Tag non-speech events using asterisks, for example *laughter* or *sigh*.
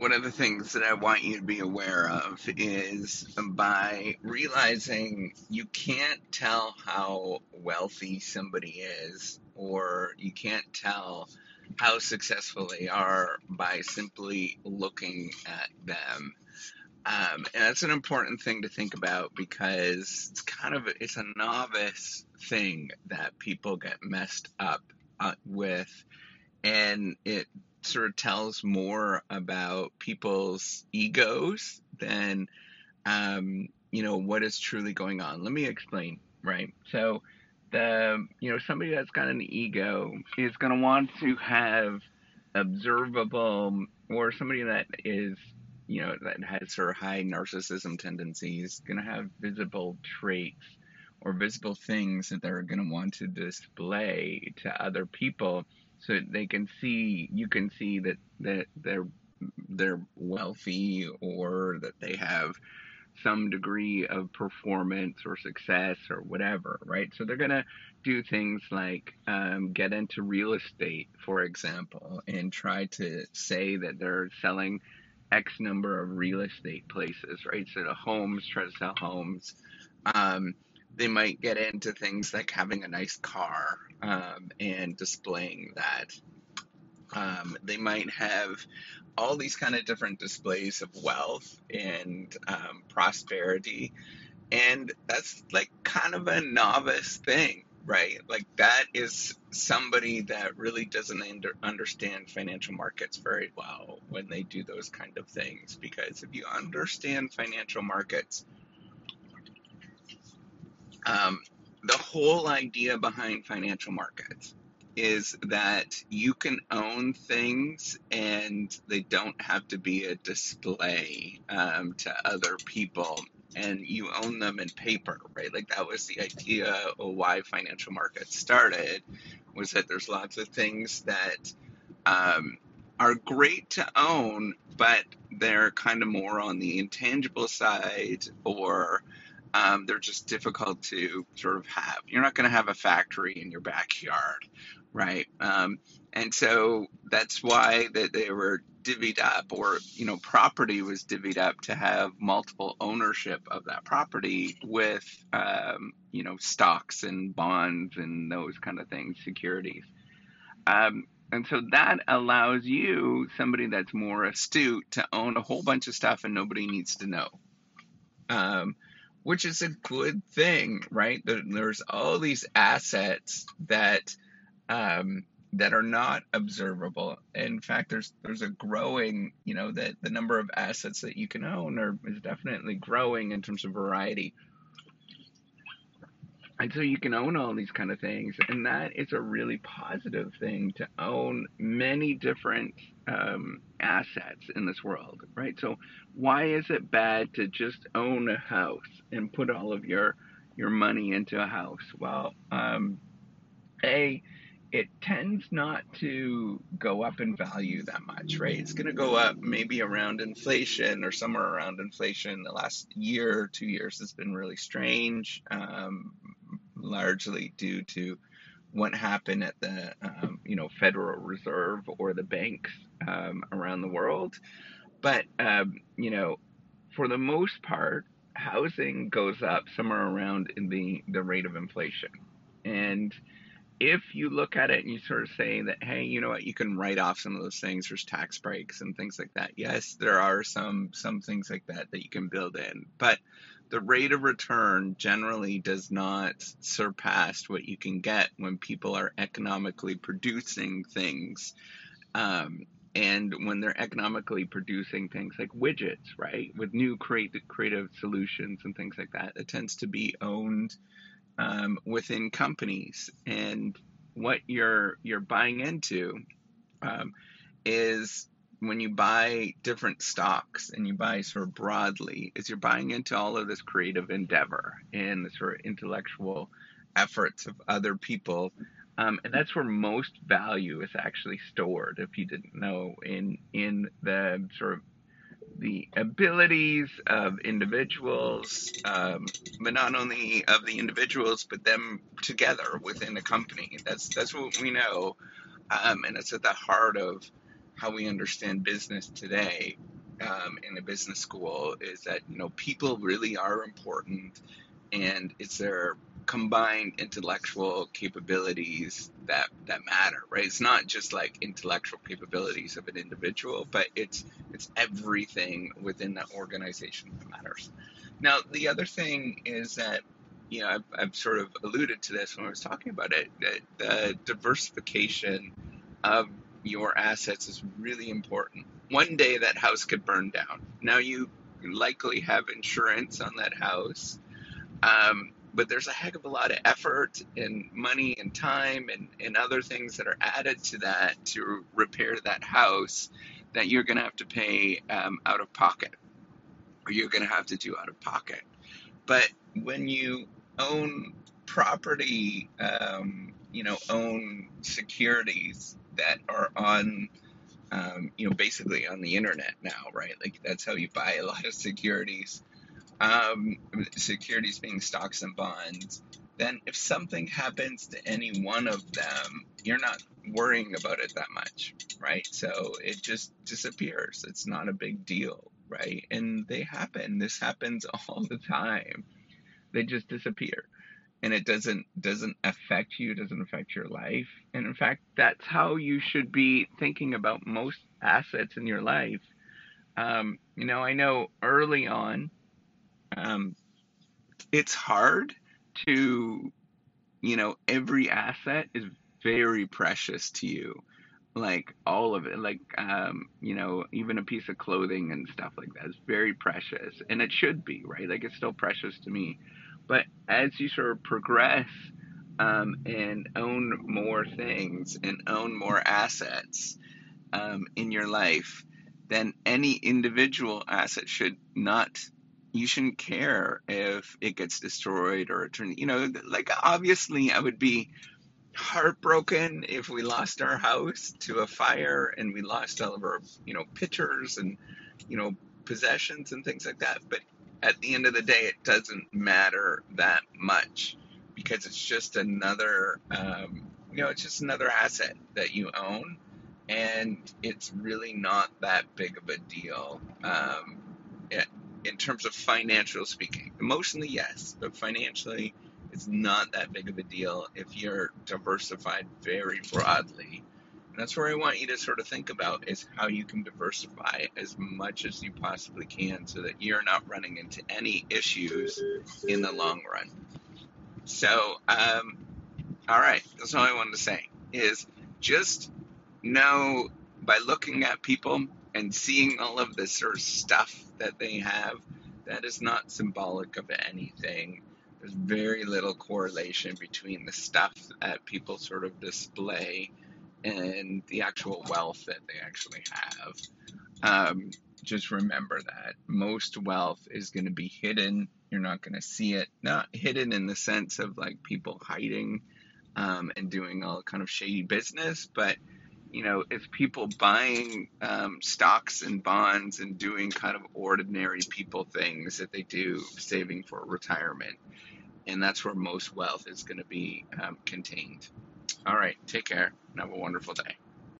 one of the things that I want you to be aware of is by realizing you can't tell how wealthy somebody is, or you can't tell how successful they are by simply looking at them. Um, and that's an important thing to think about because it's kind of it's a novice thing that people get messed up uh, with, and it sort of tells more about people's egos than um, you know what is truly going on. Let me explain. Right. So the you know somebody that's got an ego is going to want to have observable or somebody that is you know that has sort of high narcissism tendencies going to have visible traits or visible things that they're going to want to display to other people so they can see you can see that that they're they're wealthy or that they have some degree of performance or success or whatever, right? So they're going to do things like um, get into real estate, for example, and try to say that they're selling X number of real estate places, right? So the homes, try to sell homes. Um, they might get into things like having a nice car um, and displaying that. Um, they might have all these kind of different displays of wealth and um, prosperity. And that's like kind of a novice thing, right? Like that is somebody that really doesn't under, understand financial markets very well when they do those kind of things. Because if you understand financial markets, um, the whole idea behind financial markets is that you can own things and they don't have to be a display um, to other people and you own them in paper right? Like that was the idea of why financial markets started was that there's lots of things that um, are great to own but they're kind of more on the intangible side or um, they're just difficult to sort of have. You're not going to have a factory in your backyard, right? Um, and so that's why that they were divvied up, or you know, property was divvied up to have multiple ownership of that property with um, you know stocks and bonds and those kind of things, securities. Um, and so that allows you, somebody that's more astute, to own a whole bunch of stuff and nobody needs to know. Um, which is a good thing, right? There's all these assets that um, that are not observable. In fact, there's there's a growing, you know, that the number of assets that you can own are is definitely growing in terms of variety. And so you can own all these kind of things, and that is a really positive thing to own many different um, assets in this world, right? So why is it bad to just own a house and put all of your your money into a house? Well, um, a it tends not to go up in value that much, right? It's going to go up maybe around inflation or somewhere around inflation. The last year or two years has been really strange, um, largely due to what happened at the um, you know Federal Reserve or the banks um, around the world. But um, you know, for the most part, housing goes up somewhere around in the the rate of inflation, and if you look at it and you sort of say that, hey, you know what, you can write off some of those things. There's tax breaks and things like that. Yes, there are some some things like that that you can build in, but the rate of return generally does not surpass what you can get when people are economically producing things. Um, and when they're economically producing things like widgets, right, with new creative, creative solutions and things like that, it tends to be owned um, within companies. And what you're you're buying into um, is when you buy different stocks and you buy sort of broadly, is you're buying into all of this creative endeavor and the sort of intellectual efforts of other people. Um, and that's where most value is actually stored, if you didn't know, in in the sort of the abilities of individuals, um, but not only of the individuals, but them together within a company. That's that's what we know, um, and it's at the heart of how we understand business today um, in a business school is that you know people really are important, and it's their combined intellectual capabilities that that matter, right? It's not just like intellectual capabilities of an individual, but it's it's everything within that organization that matters. Now, the other thing is that you know I've, I've sort of alluded to this when I was talking about it. That the diversification of your assets is really important. One day that house could burn down. Now you likely have insurance on that house, um, but there's a heck of a lot of effort and money and time and, and other things that are added to that to repair that house that you're going to have to pay um, out of pocket or you're going to have to do out of pocket. But when you own property, um, you know, own securities that are on, um, you know, basically on the internet now, right? Like that's how you buy a lot of securities. Um, securities being stocks and bonds. Then, if something happens to any one of them, you're not worrying about it that much, right? So it just disappears. It's not a big deal, right? And they happen. This happens *laughs* all the time. They just disappear and it doesn't doesn't affect you doesn't affect your life and in fact that's how you should be thinking about most assets in your life um, you know i know early on um, it's hard to you know every asset is very precious to you. Like all of it like um you know even a piece of clothing and stuff like that is very precious. And it should be right? Like it's still precious to me. But as you sort of progress um, and own more things and own more assets um, in your life, then any individual asset should not you shouldn't care if it gets destroyed or turned you know like obviously i would be heartbroken if we lost our house to a fire and we lost all of our you know pictures and you know possessions and things like that. But at the end of the day, it doesn't matter that much because it's just another, um, you know, it's just another asset that you own, and it's really not that big of a deal um, in terms of financial speaking. Emotionally, yes, but financially, it's not that big of a deal if you're diversified very broadly And that's where I want you to sort of think about is how you can diversify as much as you possibly can so that you're not running into any issues in the long run. So, um, all right, that's all I wanted to say is just know by looking at people and seeing all of this sort of stuff that they have, that is not symbolic of anything. There's very little correlation between the stuff that people sort of display and the actual wealth that they actually have. Um, just remember that most wealth is going to be hidden. You're not going to see it. Not hidden in the sense of like people hiding um, and doing all kind of shady business, but you know, if people buying um, stocks and bonds and doing kind of ordinary people things that they do, saving for retirement. And that's where most wealth is going to be um, contained. All right. Take care and have a wonderful day.